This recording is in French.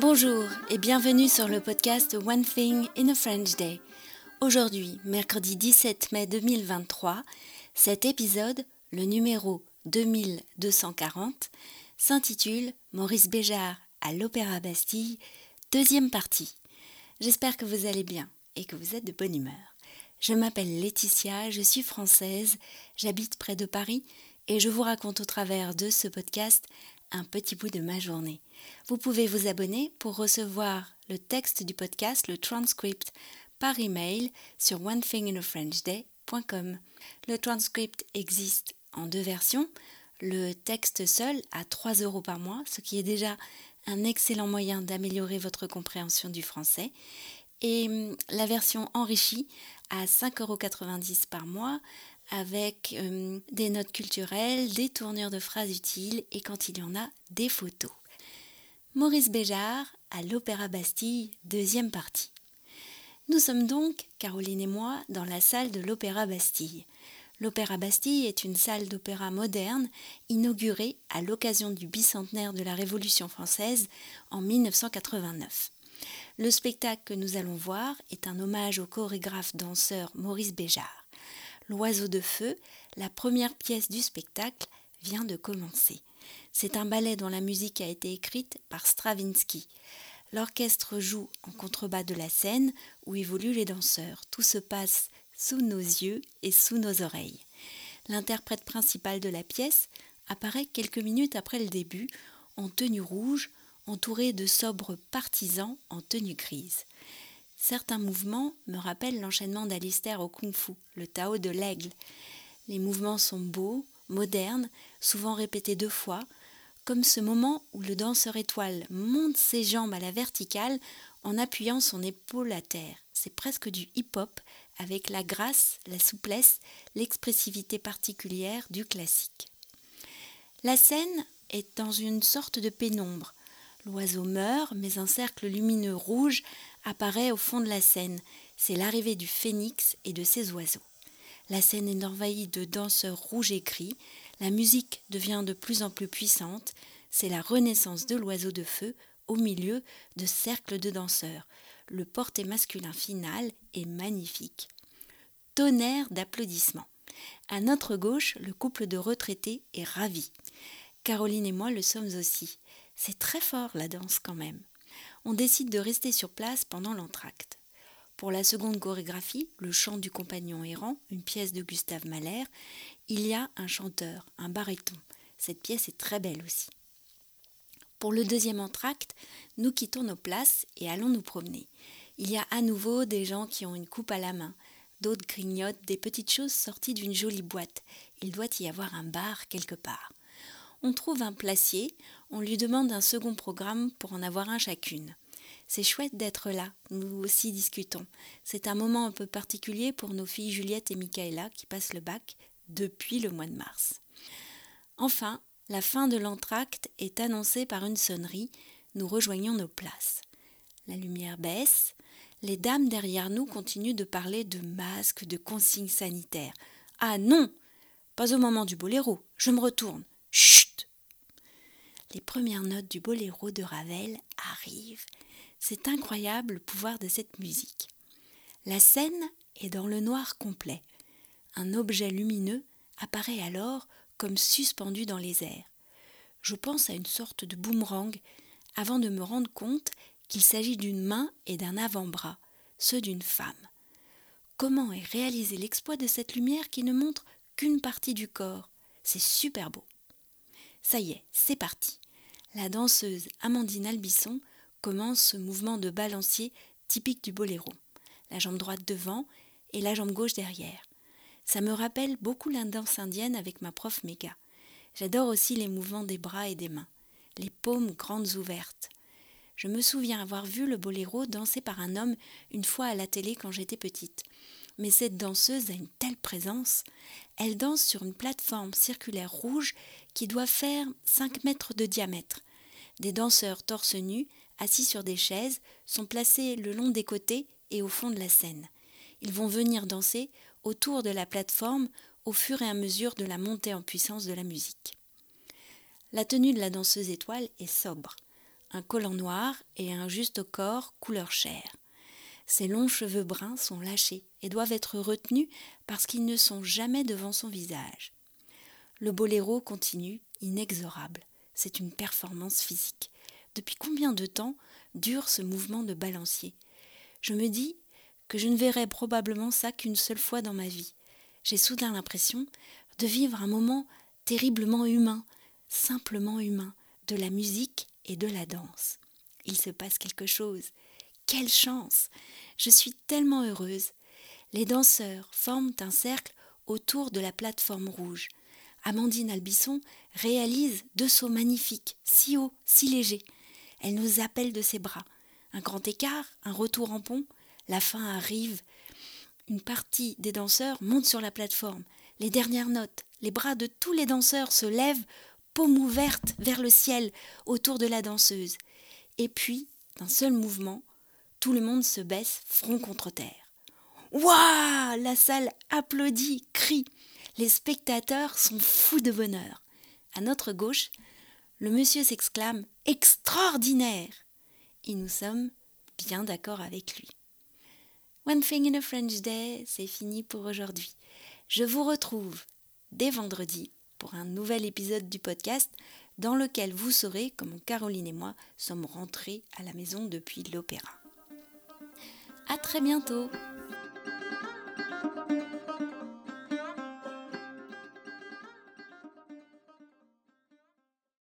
Bonjour et bienvenue sur le podcast One Thing in a French Day. Aujourd'hui, mercredi 17 mai 2023, cet épisode, le numéro 2240, s'intitule Maurice Béjart à l'Opéra Bastille, deuxième partie. J'espère que vous allez bien et que vous êtes de bonne humeur. Je m'appelle Laetitia, je suis française, j'habite près de Paris et je vous raconte au travers de ce podcast un petit bout de ma journée. Vous pouvez vous abonner pour recevoir le texte du podcast, le transcript, par email sur onethinginafrenchday.com. Le transcript existe en deux versions. Le texte seul à 3 euros par mois, ce qui est déjà un excellent moyen d'améliorer votre compréhension du français. Et hum, la version enrichie à 5,90 euros par mois avec hum, des notes culturelles, des tournures de phrases utiles et quand il y en a, des photos. Maurice Béjart à l'Opéra Bastille, deuxième partie. Nous sommes donc, Caroline et moi, dans la salle de l'Opéra Bastille. L'Opéra Bastille est une salle d'opéra moderne inaugurée à l'occasion du bicentenaire de la Révolution française en 1989. Le spectacle que nous allons voir est un hommage au chorégraphe danseur Maurice Béjart. L'oiseau de feu, la première pièce du spectacle, vient de commencer. C'est un ballet dont la musique a été écrite par Stravinsky. L'orchestre joue en contrebas de la scène où évoluent les danseurs. Tout se passe sous nos yeux et sous nos oreilles. L'interprète principal de la pièce apparaît quelques minutes après le début, en tenue rouge, entouré de sobres partisans en tenue grise. Certains mouvements me rappellent l'enchaînement d'Alistair au kung-fu, le Tao de l'aigle. Les mouvements sont beaux, modernes, souvent répétés deux fois, comme ce moment où le danseur étoile monte ses jambes à la verticale en appuyant son épaule à terre. C'est presque du hip-hop avec la grâce, la souplesse, l'expressivité particulière du classique. La scène est dans une sorte de pénombre. L'oiseau meurt, mais un cercle lumineux rouge apparaît au fond de la scène. C'est l'arrivée du phénix et de ses oiseaux. La scène est envahie de danseurs rouges et gris. La musique devient de plus en plus puissante. C'est la renaissance de l'oiseau de feu au milieu de cercles de danseurs le porté masculin final est magnifique. Tonnerre d'applaudissements. À notre gauche, le couple de retraités est ravi. Caroline et moi le sommes aussi. C'est très fort la danse quand même. On décide de rester sur place pendant l'entracte. Pour la seconde chorégraphie, le chant du compagnon errant, une pièce de Gustave Mahler, il y a un chanteur, un baryton. Cette pièce est très belle aussi. Pour le deuxième entracte, nous quittons nos places et allons nous promener. Il y a à nouveau des gens qui ont une coupe à la main, d'autres grignotent des petites choses sorties d'une jolie boîte. Il doit y avoir un bar quelque part. On trouve un placier, on lui demande un second programme pour en avoir un chacune. C'est chouette d'être là, nous aussi discutons. C'est un moment un peu particulier pour nos filles Juliette et Michaela qui passent le bac depuis le mois de mars. Enfin, la fin de l'entracte est annoncée par une sonnerie. Nous rejoignons nos places. La lumière baisse. Les dames derrière nous continuent de parler de masques, de consignes sanitaires. Ah non Pas au moment du boléro. Je me retourne. Les premières notes du boléro de Ravel arrivent. C'est incroyable le pouvoir de cette musique. La scène est dans le noir complet. Un objet lumineux apparaît alors comme suspendu dans les airs. Je pense à une sorte de boomerang avant de me rendre compte qu'il s'agit d'une main et d'un avant-bras, ceux d'une femme. Comment est réalisé l'exploit de cette lumière qui ne montre qu'une partie du corps? C'est super beau. Ça y est, c'est parti. La danseuse Amandine Albisson commence ce mouvement de balancier typique du boléro. La jambe droite devant et la jambe gauche derrière. Ça me rappelle beaucoup la danse indienne avec ma prof Méga. J'adore aussi les mouvements des bras et des mains, les paumes grandes ouvertes. Je me souviens avoir vu le boléro dansé par un homme une fois à la télé quand j'étais petite. Mais cette danseuse a une telle présence. Elle danse sur une plateforme circulaire rouge qui doit faire 5 mètres de diamètre. Des danseurs torse nus, assis sur des chaises, sont placés le long des côtés et au fond de la scène. Ils vont venir danser autour de la plateforme au fur et à mesure de la montée en puissance de la musique. La tenue de la danseuse étoile est sobre. un collant noir et un juste corps couleur chair. Ses longs cheveux bruns sont lâchés et doivent être retenus parce qu'ils ne sont jamais devant son visage. Le boléro continue, inexorable. C'est une performance physique. Depuis combien de temps dure ce mouvement de balancier? Je me dis que je ne verrai probablement ça qu'une seule fois dans ma vie. J'ai soudain l'impression de vivre un moment terriblement humain, simplement humain, de la musique et de la danse. Il se passe quelque chose. Quelle chance Je suis tellement heureuse. Les danseurs forment un cercle autour de la plateforme rouge. Amandine Albisson réalise deux sauts magnifiques, si hauts, si légers. Elle nous appelle de ses bras. Un grand écart, un retour en pont, la fin arrive. Une partie des danseurs monte sur la plateforme. Les dernières notes, les bras de tous les danseurs se lèvent, paume ouverte vers le ciel, autour de la danseuse. Et puis, d'un seul mouvement, tout le monde se baisse front contre terre. Waouh La salle applaudit, crie. Les spectateurs sont fous de bonheur. À notre gauche, le monsieur s'exclame Extraordinaire Et nous sommes bien d'accord avec lui. One Thing in a French Day, c'est fini pour aujourd'hui. Je vous retrouve dès vendredi pour un nouvel épisode du podcast dans lequel vous saurez comment Caroline et moi sommes rentrés à la maison depuis l'opéra. À très bientôt